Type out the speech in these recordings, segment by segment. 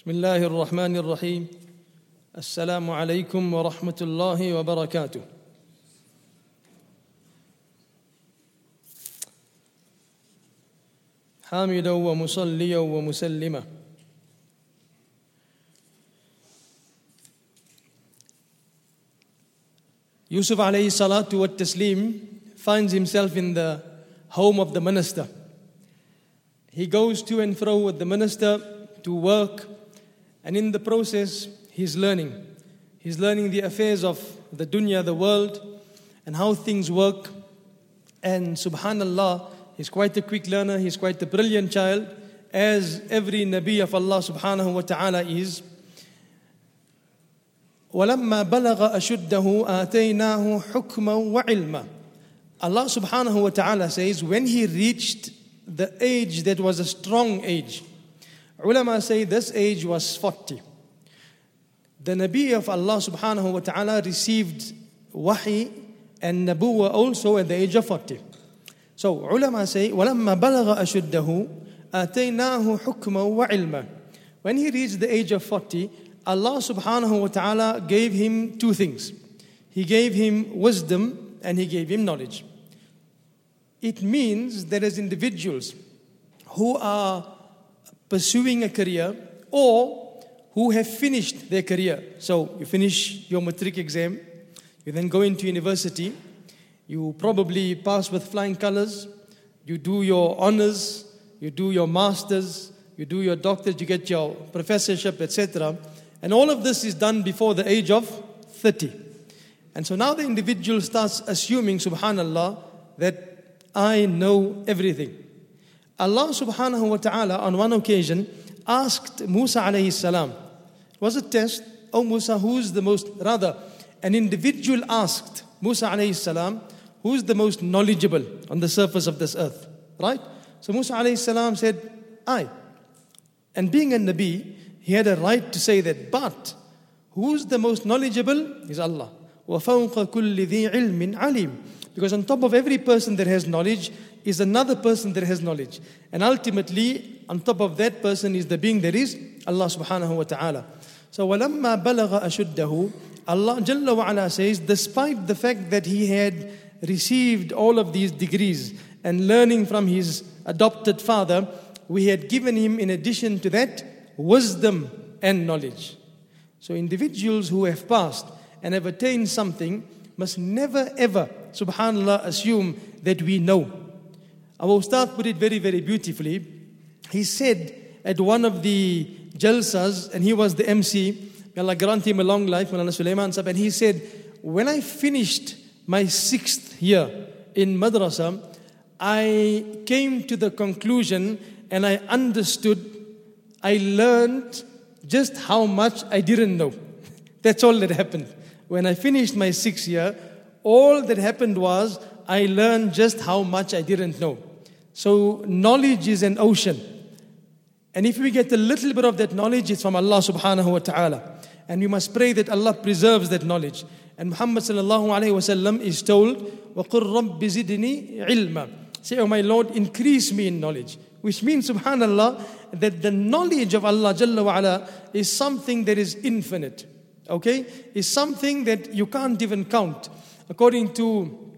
بسم الله الرحمن الرحيم السلام عليكم ورحمة الله وبركاته حامدا ومصليا ومسلما Yusuf alayhi salatu wa taslim finds himself in the home of the minister. He goes to and fro with the minister to work, and in the process, he's learning. He's learning the affairs of the dunya, the world, and how things work. And subhanallah, he's quite a quick learner, he's quite a brilliant child, as every Nabi of Allah subhanahu wa ta'ala is. ولما بلغ أشده آتيناه حكما وعلما Allah subhanahu wa ta'ala says when he reached the age that was a strong age ulama say this age was 40 the Nabi of Allah subhanahu wa ta'ala received wahi and nabuwa also at the age of 40 so ulama say ولما بلغ أشده آتيناه حكما وعلما when he reached the age of 40 Allah subhanahu wa ta'ala gave him two things. He gave him wisdom and he gave him knowledge. It means that as individuals who are pursuing a career or who have finished their career, so you finish your matric exam, you then go into university, you probably pass with flying colors, you do your honors, you do your masters, you do your doctorate, you get your professorship, etc. And all of this is done before the age of 30. And so now the individual starts assuming, subhanAllah, that I know everything. Allah subhanahu wa ta'ala on one occasion asked Musa alayhi salam, it was a test, Oh Musa, who's the most, rather, an individual asked Musa alayhi salam, who's the most knowledgeable on the surface of this earth, right? So Musa alayhi salam said, I. And being a Nabi, he had a right to say that. But who's the most knowledgeable? Is Allah. وَفَوْقَ كُلِّ ذِي عِلْمٍ عَلِيمٍ Because on top of every person that has knowledge is another person that has knowledge. And ultimately, on top of that person is the being that is Allah subhanahu wa ta'ala. So وَلَمَّا بَلَغَ أَشُدَّهُ Allah Jalla wa ala says, despite the fact that he had received all of these degrees and learning from his adopted father, we had given him in addition to that wisdom and knowledge. So, individuals who have passed and have attained something must never ever, subhanAllah, assume that we know. Our Ustad put it very, very beautifully. He said at one of the jalsas, and he was the MC, may Allah grant him a long life, Mulana Sulaiman Sab, and he said, When I finished my sixth year in madrasa, I came to the conclusion and I understood I learned just how much I didn't know. That's all that happened. When I finished my sixth year, all that happened was I learned just how much I didn't know. So, knowledge is an ocean. And if we get a little bit of that knowledge, it's from Allah subhanahu wa ta'ala. And we must pray that Allah preserves that knowledge. And Muhammad sallallahu alayhi wa sallam is told, وَقُلْ رَبِّ زِدْنِي عِلْمًا Say, Oh my Lord, increase me in knowledge. Which means, subhanAllah, that the knowledge of Allah Jalla wa ala is something that is infinite. Okay? Is something that you can't even count. According to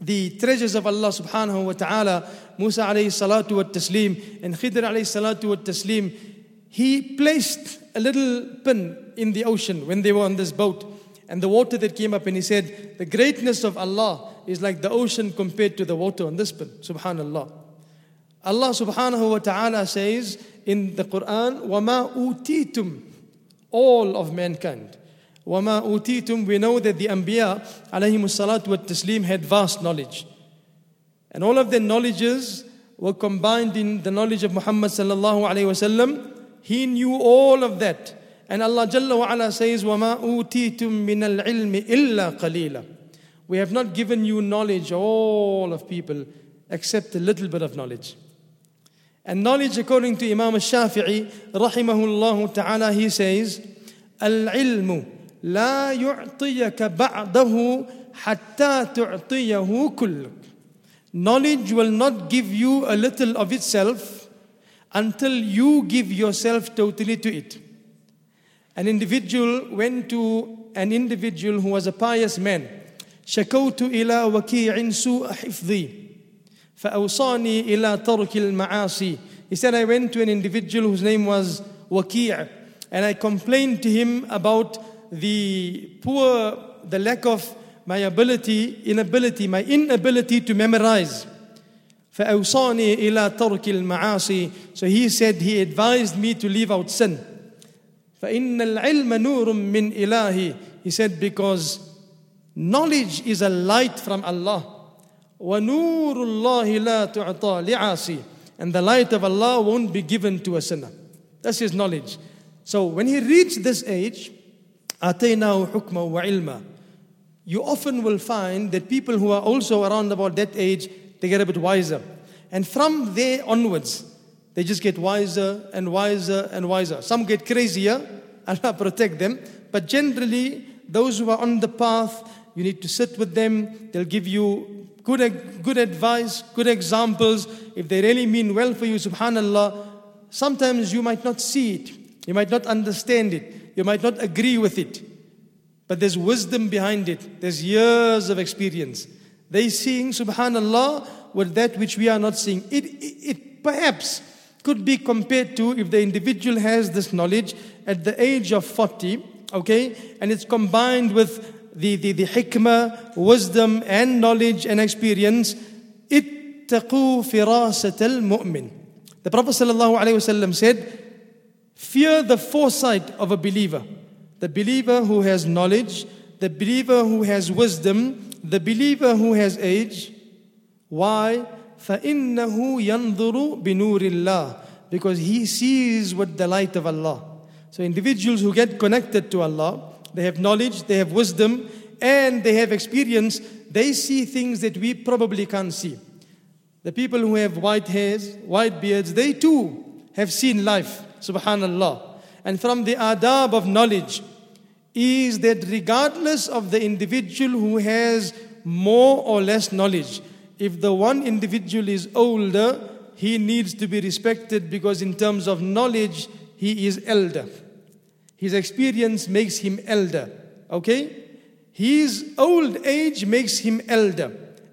the treasures of Allah subhanahu wa ta'ala, Musa alayhi salatu wa taslim, and Khidr alayhi salatu wa taslim, he placed a little pin in the ocean when they were on this boat. And the water that came up, and he said, The greatness of Allah is like the ocean compared to the water on this pin. Subhanallah. Allah subhanahu wa ta'ala says in the Quran, وَمَا أُوتِيتُمْ All of mankind. وَمَا أُوتِيتُمْ We know that the Anbiya alayhimu salatu wa taslim had vast knowledge. And all of their knowledges were combined in the knowledge of Muhammad sallallahu alayhi wa sallam. He knew all of that. And Allah Jalla wa ala says, وَمَا أُوتِيتُم مِّنَ الْعِلْمِ إِلَّا قَلِيلًا We have not given you knowledge, all of people, except a little bit of knowledge. And knowledge, according to Imam al-Shafi'i, rahimahullah ta'ala, he says, العلم لا يعطيك بعده حتى تعطيه كلك. Knowledge will not give you a little of itself until you give yourself totally to it. An individual went to an individual who was a pious man. شكوت إلى وكيع سوء حفظي فأوصاني إلى ترك المعاصي He said, I went to an individual whose name was Waki' and I complained to him about the poor, the lack of my ability, inability, my inability to memorize. فأوصاني إلى ترك المعاصي So he said, he advised me to leave out sin. فإن العلم نور من إلهي He said, because knowledge is a light from Allah. ونور الله لا تعطى لعاصي And the light of Allah won't be given to a sinner. That's his knowledge. So when he reached this age, you often will find that people who are also around about that age, they get a bit wiser. And from there onwards, they just get wiser and wiser and wiser. Some get crazier, Allah protect them. But generally, those who are on the path, you need to sit with them. They'll give you good, good advice, good examples. If they really mean well for you, subhanAllah, sometimes you might not see it. You might not understand it. You might not agree with it, but there's wisdom behind it. There's years of experience. They seeing, subhanAllah, with that which we are not seeing. It, it, it perhaps could be compared to if the individual has this knowledge at the age of 40, okay, and it's combined with the, the, the hikmah, wisdom, and knowledge and experience. Ittaqu firasat al mu'min. The Prophet ﷺ said, Fear the foresight of a believer. The believer who has knowledge, the believer who has wisdom, the believer who has age. Why? فَإِنَّهُ يَنظُرُ بِنُورِ اللَّهِ Because he sees with the light of Allah. So individuals who get connected to Allah, they have knowledge, they have wisdom, and they have experience, they see things that we probably can't see. The people who have white hairs, white beards, they too have seen life, subhanallah. And from the adab of knowledge is that regardless of the individual who has more or less knowledge, if the one individual is older, he needs to be respected because, in terms of knowledge, he is elder. His experience makes him elder. Okay? His old age makes him elder.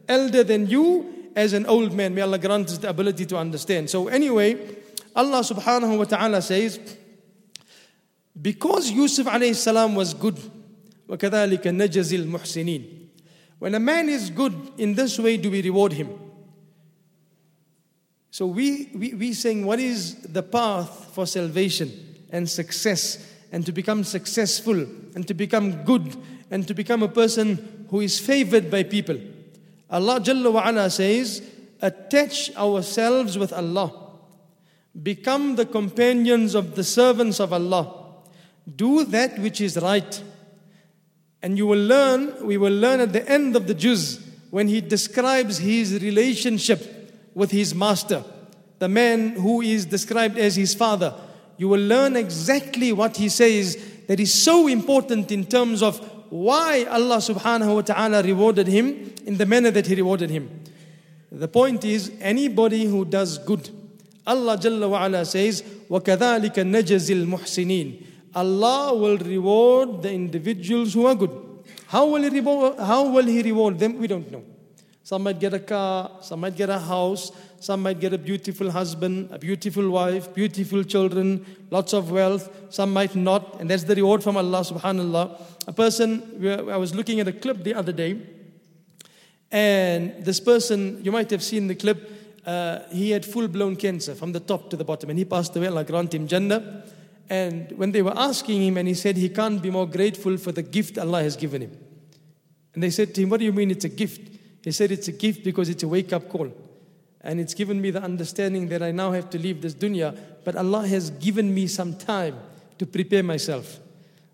Elder than you as an old man. May Allah grant us the ability to understand. So, anyway, Allah subhanahu wa ta'ala says, because Yusuf alayhi salam was good, وَكَذَلِكَ نَجَزِ الْمُحْسِنِينَ When a man is good, in this way do we reward him. So we, we, we saying, what is the path for salvation and success and to become successful and to become good and to become a person who is favored by people. Allah Jalla wa ala says, attach ourselves with Allah. Become the companions of the servants of Allah. Do that which is right. And you will learn, we will learn at the end of the juz when he describes his relationship with his master, the man who is described as his father you will learn exactly what he says that is so important in terms of why Allah subhanahu wa ta'ala rewarded him in the manner that he rewarded him. The point is, anybody who does good, Allah Jalla wa ala says, وَكَذَلِكَ نَجَزِ الْمُحْسِنِينَ Allah will reward the individuals who are good. How will he reward, how will he reward them? We don't know. Some might get a car, some might get a house, some might get a beautiful husband, a beautiful wife, beautiful children, lots of wealth. Some might not, and that's the reward from Allah subhanAllah. A person, I was looking at a clip the other day, and this person, you might have seen the clip, uh, he had full blown cancer from the top to the bottom, and he passed away. Allah grant him Jannah. And when they were asking him, and he said he can't be more grateful for the gift Allah has given him. And they said to him, What do you mean it's a gift? He said it's a gift because it's a wake up call. And it's given me the understanding that I now have to leave this dunya, but Allah has given me some time to prepare myself.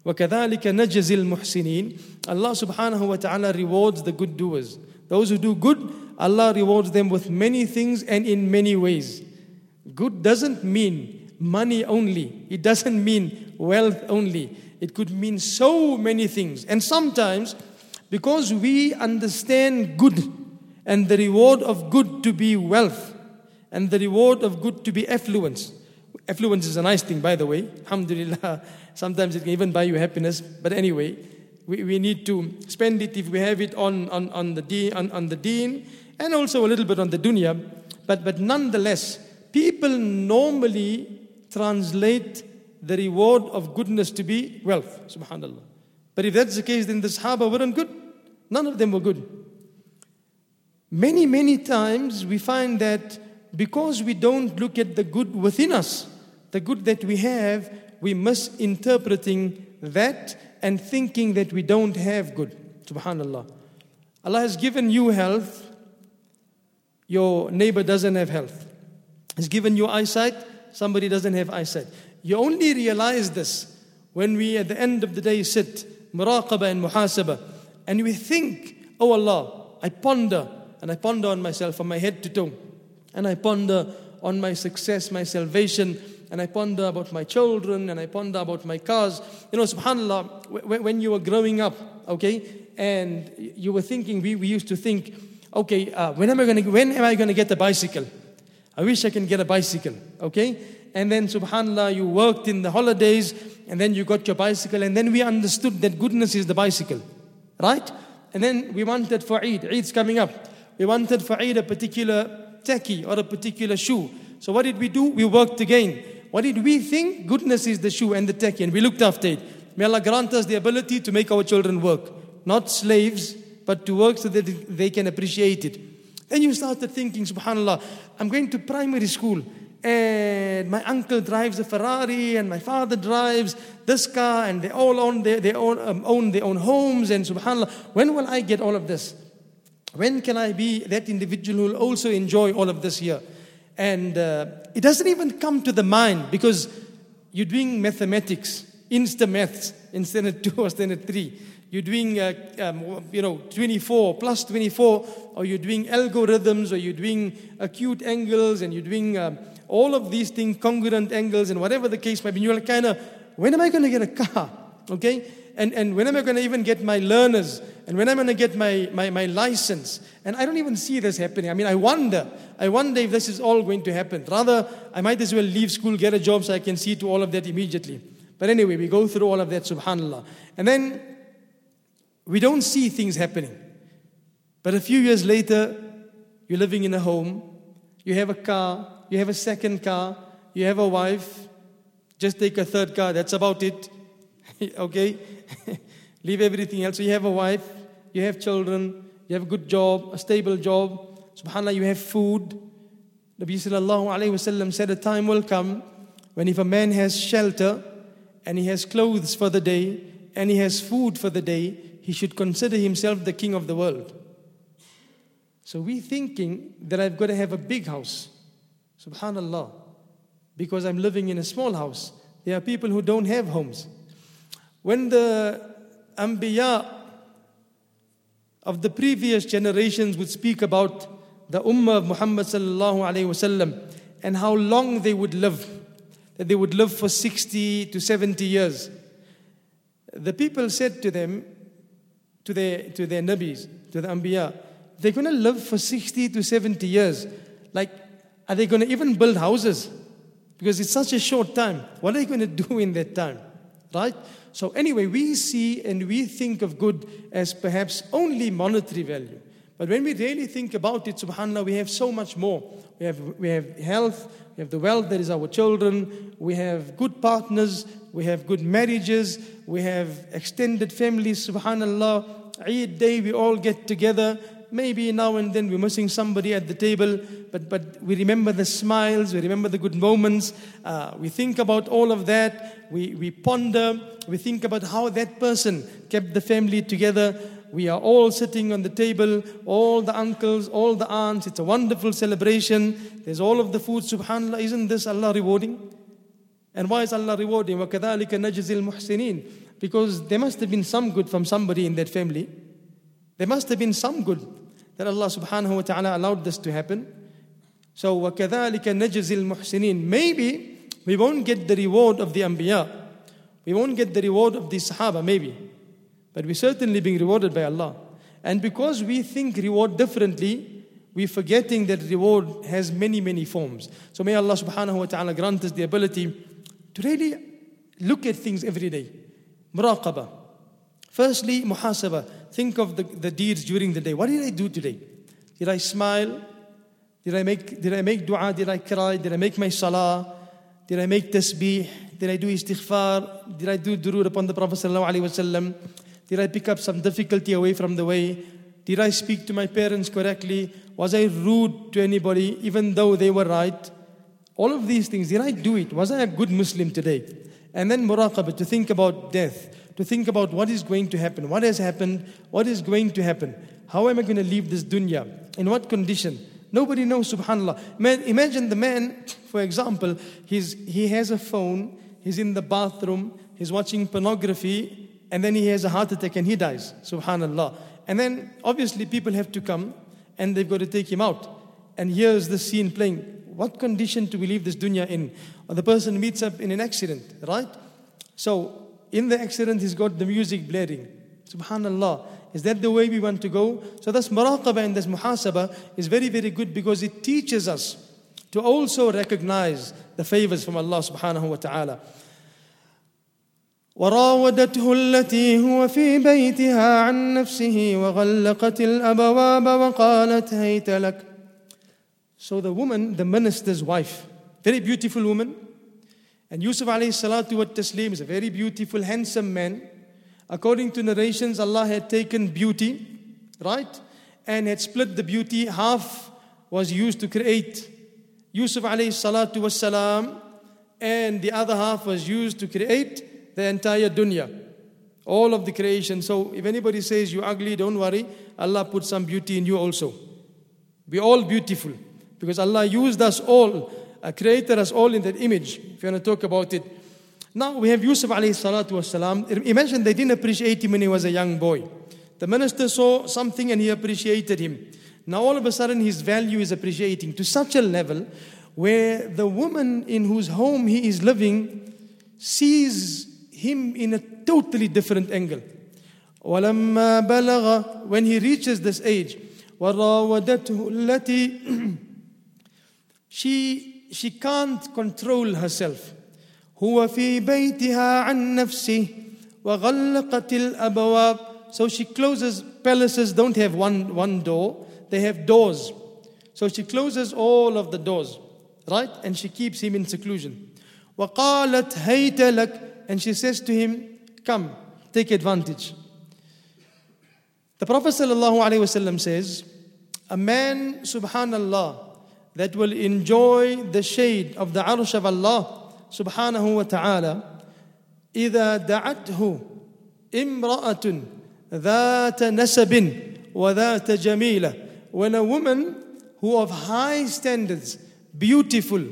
وَكَذَلِكَ نَجَزِ الْمُحْسِنِينَ Allah subhanahu wa ta'ala rewards the good doers. Those who do good, Allah rewards them with many things and in many ways. Good doesn't mean money only. It doesn't mean wealth only. It could mean so many things. And sometimes, because we understand good and the reward of good to be wealth, and the reward of good to be affluence. Affluence is a nice thing, by the way. Alhamdulillah. Sometimes it can even buy you happiness. But anyway, we, we need to spend it if we have it on, on, on, the deen, on, on the deen and also a little bit on the dunya. But, but nonetheless, people normally translate the reward of goodness to be wealth. Subhanallah. But if that's the case, then the Sahaba weren't good. None of them were good. Many, many times we find that because we don't look at the good within us, the good that we have, we misinterpreting that and thinking that we don't have good. Subhanallah. Allah has given you health, your neighbor doesn't have health. He's given you eyesight, somebody doesn't have eyesight. You only realize this when we at the end of the day sit, muraqabah and muhasabah, and we think, oh Allah, I ponder, and I ponder on myself from my head to toe, and I ponder on my success, my salvation, and I ponder about my children, and I ponder about my cars. You know, subhanAllah, when you were growing up, okay, and you were thinking, we, we used to think, okay, uh, when am I going to when am I going to get a bicycle? I wish I can get a bicycle, okay? And then, subhanAllah, you worked in the holidays, and then you got your bicycle, and then we understood that goodness is the bicycle, right? And then we wanted for Eid, Eid's coming up. We wanted for Eid a particular tacky or a particular shoe. So what did we do? We worked again. What did we think? Goodness is the shoe and the tacky, and we looked after it. May Allah grant us the ability to make our children work, not slaves, but to work so that they can appreciate it. Then you started thinking, subhanAllah, I'm going to primary school and my uncle drives a Ferrari and my father drives this car and they all own their, they own, um, own their own homes and subhanAllah, when will I get all of this? When can I be that individual who will also enjoy all of this here? And uh, it doesn't even come to the mind because you're doing mathematics, insta maths in standard 2 or standard 3 you're doing, uh, um, you know, 24 plus 24, or you're doing algorithms, or you're doing acute angles, and you're doing um, all of these things, congruent angles, and whatever the case might be. You're like, kind of, when am I going to get a car? Okay? And, and when am I going to even get my learners? And when am I going to get my, my, my license? And I don't even see this happening. I mean, I wonder. I wonder if this is all going to happen. Rather, I might as well leave school, get a job so I can see to all of that immediately. But anyway, we go through all of that, subhanAllah. And then we don't see things happening. But a few years later, you're living in a home, you have a car, you have a second car, you have a wife, just take a third car, that's about it. okay? Leave everything else. So you have a wife, you have children, you have a good job, a stable job. SubhanAllah, you have food. Nabi sallallahu alayhi wasallam said a time will come when if a man has shelter and he has clothes for the day and he has food for the day, he should consider himself the king of the world. So we thinking that I've got to have a big house. Subhanallah. Because I'm living in a small house. There are people who don't have homes. When the Anbiya of the previous generations would speak about the Ummah of Muhammad sallallahu alayhi wasallam and how long they would live, that they would live for 60 to 70 years. The people said to them, to their, to their nabis, to the anbiya, they're going to live for 60 to 70 years. Like, are they going to even build houses? Because it's such a short time. What are they going to do in that time? Right? So, anyway, we see and we think of good as perhaps only monetary value. But when we really think about it, subhanAllah, we have so much more. We have, we have health, we have the wealth that is our children, we have good partners, we have good marriages, we have extended families, subhanAllah. Eid day, we all get together. Maybe now and then we're missing somebody at the table, but, but we remember the smiles, we remember the good moments. Uh, we think about all of that. We, we ponder, we think about how that person kept the family together. We are all sitting on the table, all the uncles, all the aunts. It's a wonderful celebration. There's all of the food. Subhanallah, isn't this Allah rewarding? And why is Allah rewarding? وَكَذَلِكَ نَجْزِي الْمُحْسِنِينَ Because there must have been some good from somebody in that family. There must have been some good that Allah subhanahu wa ta'ala allowed this to happen. So وَكَذَلِكَ نَجْزِي الْمُحْسِنِينَ Maybe we won't get the reward of the Anbiya. We won't get the reward of the Sahaba, maybe. But we're certainly being rewarded by Allah. And because we think reward differently, we're forgetting that reward has many, many forms. So may Allah subhanahu wa ta'ala grant us the ability to really look at things every day. Muraqabah. Firstly, muhasabah. Think of the, the deeds during the day. What did I do today? Did I smile? Did I make did I make dua? Did I cry? Did I make my salah? Did I make tasbih? Did I do istighfar? Did I do durood upon the Prophet wasallam? Did I pick up some difficulty away from the way? Did I speak to my parents correctly? Was I rude to anybody even though they were right? All of these things, did I do it? Was I a good Muslim today? And then muraqabah, to think about death, to think about what is going to happen, what has happened, what is going to happen. How am I going to leave this dunya? In what condition? Nobody knows, subhanAllah. Man, imagine the man, for example, he's, he has a phone, he's in the bathroom, he's watching pornography, and then he has a heart attack and he dies, subhanAllah. And then obviously people have to come and they've got to take him out. And here's the scene playing What condition to we leave this dunya in? Or the person meets up in an accident, right? So in the accident, he's got the music blaring. Subhanallah. Is that the way we want to go? So this muraqabah and this muhasabah is very, very good because it teaches us to also recognize the favors from Allah subhanahu wa ta'ala. وراودته التي هو في بيتها عن نفسه وغلقت الأبواب وقالت هيت لك so the woman, the minister's wife, very beautiful woman, and Yusuf alayhi salatu wa taslim is a very beautiful, handsome man. According to narrations, Allah had taken beauty, right? And had split the beauty. Half was used to create Yusuf alayhi salatu was salam, and the other half was used to create the entire dunya, all of the creation. So if anybody says you're ugly, don't worry. Allah put some beauty in you also. Be all beautiful because Allah used us all, uh, created us all in that image. If you want to talk about it. Now we have Yusuf alayhi salatu wasalam. Imagine they didn't appreciate him when he was a young boy. The minister saw something and he appreciated him. Now all of a sudden his value is appreciating to such a level where the woman in whose home he is living sees him in a totally different angle. ولما بلغ when he reaches this age وراودته التي she she can't control herself هو في بيتها عن نفسه وغلقت الأبواب so she closes palaces don't have one one door they have doors so she closes all of the doors right and she keeps him in seclusion وقالت هيت لك and she says to him, Come, take advantage. The Prophet ﷺ says, A man, subhanallah, that will enjoy the shade of the arsh of Allah subhanahu wa ta'ala, إذا دعته امرأة ذات نسب وذات جميلة when a woman who of high standards, beautiful,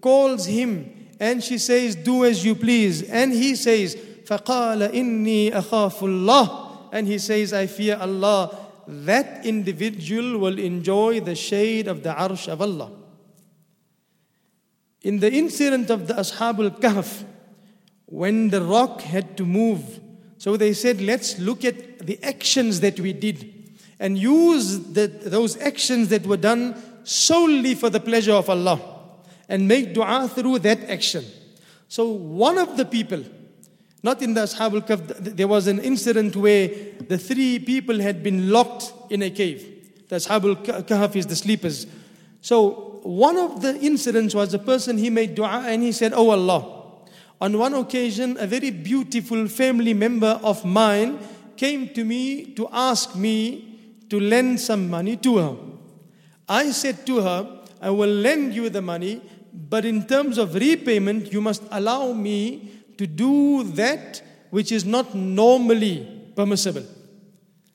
calls him and she says, Do as you please. And he says, فَقَالَ إِنِّي أَخَافُ اللَّهِ And he says, I fear Allah. That individual will enjoy the shade of the arsh of Allah. In the incident of the Ashabul Kahf, when the rock had to move, so they said, let's look at the actions that we did and use the, those actions that were done solely for the pleasure of Allah and make dua through that action. So one of the people, not in the Ashabul Kahf, there was an incident where the three people had been locked in a cave. The Ashabul Kahf is the sleepers. So one of the incidents was a person, he made dua and he said, Oh Allah. On one occasion, a very beautiful family member of mine came to me to ask me to lend some money to her. I said to her, I will lend you the money, but in terms of repayment, you must allow me to do that which is not normally permissible.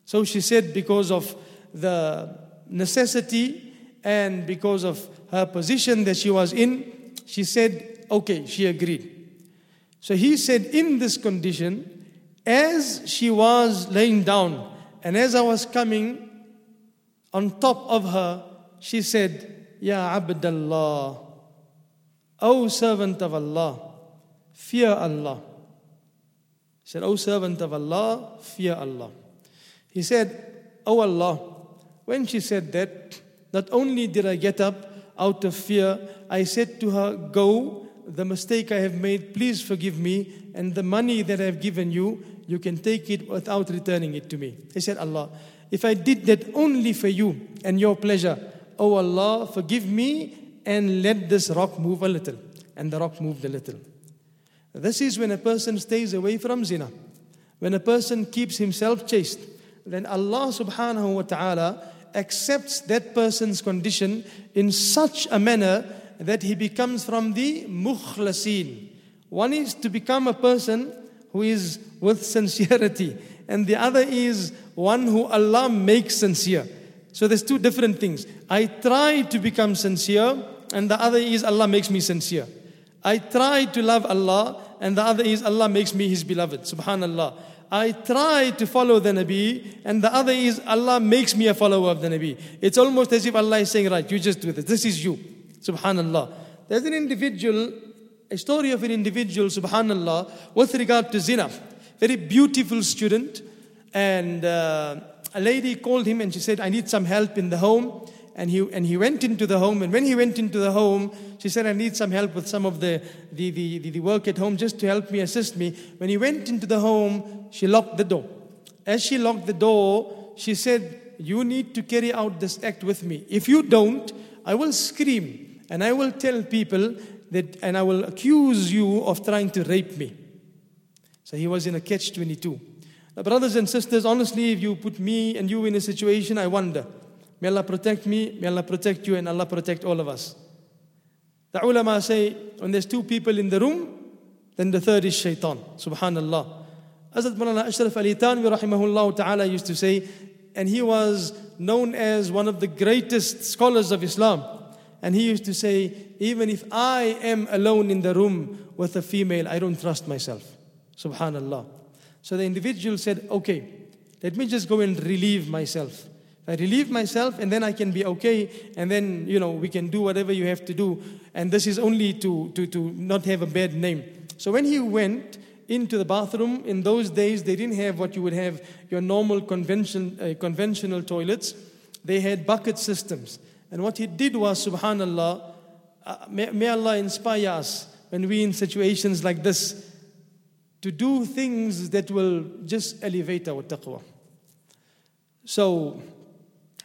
So she said, because of the necessity and because of her position that she was in, she said, okay, she agreed. So he said, in this condition, as she was laying down and as I was coming on top of her, she said, Ya Abdullah, O servant of Allah, fear Allah. He said, O servant of Allah, fear Allah. He said, O Allah, when she said that, Not only did I get up out of fear, I said to her, Go, the mistake I have made, please forgive me, and the money that I have given you, you can take it without returning it to me. He said, Allah, if I did that only for you and your pleasure, O Allah, forgive me and let this rock move a little. And the rock moved a little. This is when a person stays away from zina. When a person keeps himself chaste, then Allah subhanahu wa ta'ala accepts that person's condition in such a manner that he becomes from the mukhlasin. One is to become a person who is with sincerity, and the other is one who Allah makes sincere. So there's two different things. I try to become sincere, and the other is Allah makes me sincere. I try to love Allah, and the other is Allah makes me His beloved. Subhanallah. I try to follow the Nabi, and the other is Allah makes me a follower of the Nabi. It's almost as if Allah is saying, Right, you just do this. This is you. Subhanallah. There's an individual, a story of an individual, subhanallah, with regard to zina. Very beautiful student. And uh, a lady called him and she said, I need some help in the home. And he, and he went into the home. And when he went into the home, she said, I need some help with some of the, the, the, the, work at home just to help me, assist me. When he went into the home, she locked the door. As she locked the door, she said, You need to carry out this act with me. If you don't, I will scream and I will tell people that, and I will accuse you of trying to rape me. So he was in a catch 22. Now, brothers and sisters, honestly, if you put me and you in a situation, I wonder. May Allah protect me, may Allah protect you, and Allah protect all of us. The ulama say, when there's two people in the room, then the third is shaitan. Subhanallah. Hazrat Mulana Ashraf Ali Thanwi rahimahullah ta'ala used to say, and he was known as one of the greatest scholars of Islam. And he used to say, even if I am alone in the room with a female, I don't trust myself. Subhanallah. So the individual said, okay, let me just go and relieve myself. I relieve myself and then I can be okay and then, you know, we can do whatever you have to do. And this is only to, to, to not have a bad name. So when he went into the bathroom, in those days they didn't have what you would have your normal convention, uh, conventional toilets. They had bucket systems. And what he did was, subhanallah, uh, may, may Allah inspire us when we in situations like this to do things that will just elevate our taqwa. So,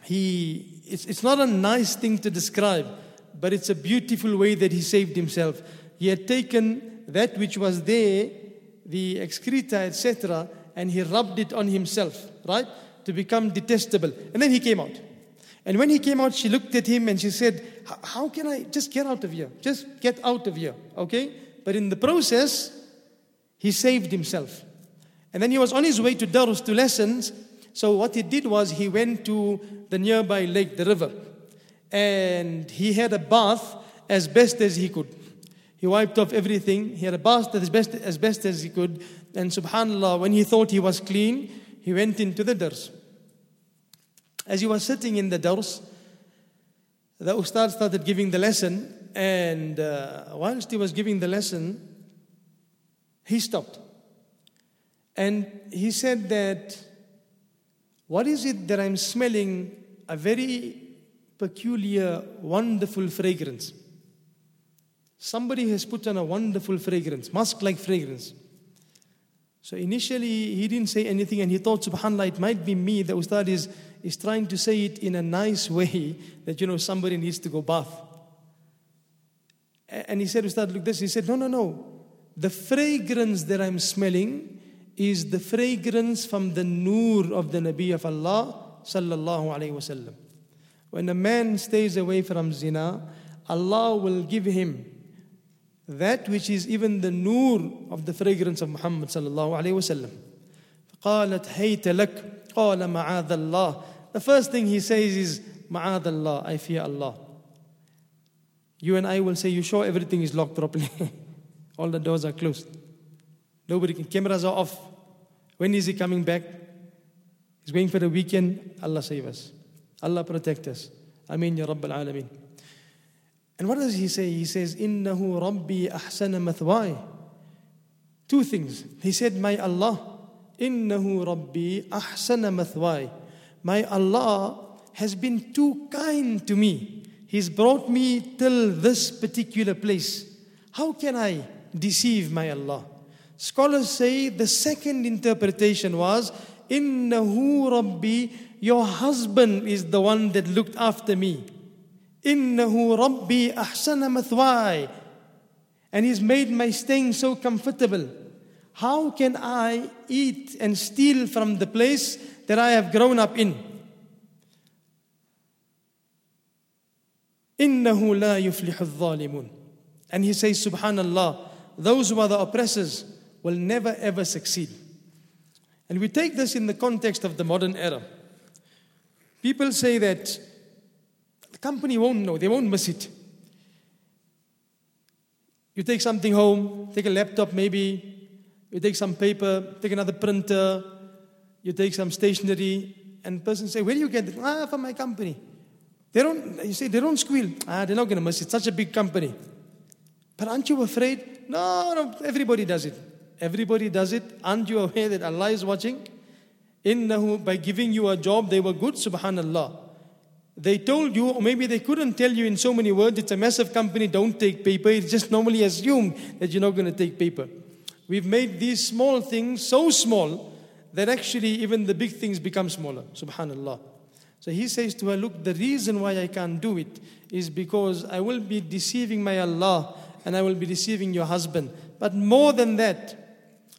he, it's, it's not a nice thing to describe, but it's a beautiful way that he saved himself. He had taken that which was there, the excreta, etc., and he rubbed it on himself, right? To become detestable. And then he came out. And when he came out, she looked at him and she said, How can I just get out of here? Just get out of here, okay? But in the process, he saved himself. And then he was on his way to Darus to lessons. So what he did was he went to the nearby lake, the river, and he had a bath as best as he could. He wiped off everything. He had a bath as best, as best as he could. And subhanAllah, when he thought he was clean, he went into the dars. As he was sitting in the dars, the ustad started giving the lesson. And uh, whilst he was giving the lesson, he stopped. And he said that, What is it that I'm smelling? A very peculiar, wonderful fragrance. Somebody has put on a wonderful fragrance, musk like fragrance. So initially, he didn't say anything and he thought, subhanAllah, it might be me. The Ustad is, is trying to say it in a nice way that, you know, somebody needs to go bath. And he said, Ustad, look this. He said, no, no, no. The fragrance that I'm smelling is the fragrance from the nur of the Nabi of Allah sallallahu alayhi wasallam. When a man stays away from zina, Allah will give him that which is even the nur of the fragrance of Muhammad sallallahu alayhi wasallam. قالت هيت لك قال معاذ الله The first thing he says is معاذ الله I fear Allah. You and I will say, you sure everything is locked properly? All the doors are closed. Nobody can, cameras are off. When is he coming back? He's going for the weekend. Allah save us. Allah protect us. Ameen ya Rabbal Alameen. And what does he say? He says, Innahu Rabbi ahsana mathwai. Two things. He said, My Allah, Innahu Rabbi ahsana mathwai. My Allah has been too kind to me. He's brought me till this particular place. How can I deceive my Allah? Scholars say the second interpretation was, Innahu Rabbi, your husband is the one that looked after me. Innahu Rabbi ahsana mathwai. And he's made my staying so comfortable. How can I eat and steal from the place that I have grown up in? Innahu la yuflihu dhalimun. And he says, Subhanallah, those who are the oppressors, will never ever succeed. And we take this in the context of the modern era. People say that the company won't know, they won't miss it. You take something home, take a laptop maybe, you take some paper, take another printer, you take some stationery, and person say, Where do you get it? Ah, from my company. They don't, you say, they don't squeal. Ah, they're not going to miss it. Such a big company. But aren't you afraid? No, no, everybody does it. Everybody does it. Aren't you aware that Allah is watching? Innahu, by giving you a job, they were good, subhanallah. They told you, or maybe they couldn't tell you in so many words, it's a massive company, don't take paper. It's just normally assumed that you're not going to take paper. We've made these small things so small that actually even the big things become smaller, subhanallah. So he says to her, Look, the reason why I can't do it is because I will be deceiving my Allah and I will be deceiving your husband. But more than that,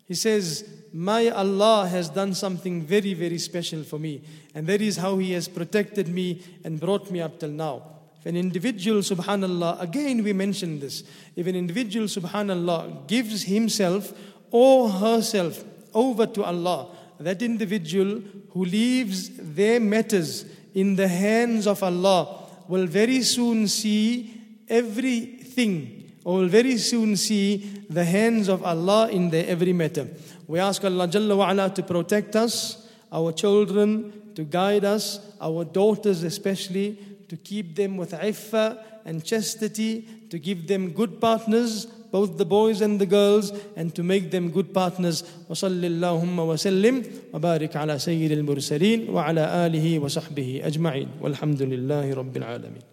he says, My Allah has done something very, very special for me. And that is how He has protected me and brought me up till now. If an individual, subhanAllah, again we mentioned this, if an individual, subhanAllah, gives himself or herself over to Allah, that individual who leaves their matters in the hands of Allah will very soon see everything, or will very soon see the hands of Allah in their every matter. We ask Allah Jalla wa ala to protect us, our children, to guide us, our daughters especially, to keep them with iffa and chastity, to give them good partners, both the boys and the girls, and to make them good partners. وصل اللهم وسلم وبارك على سيد المرسلين وعلى آله وصحبه أجمعين والحمد لله رب العالمين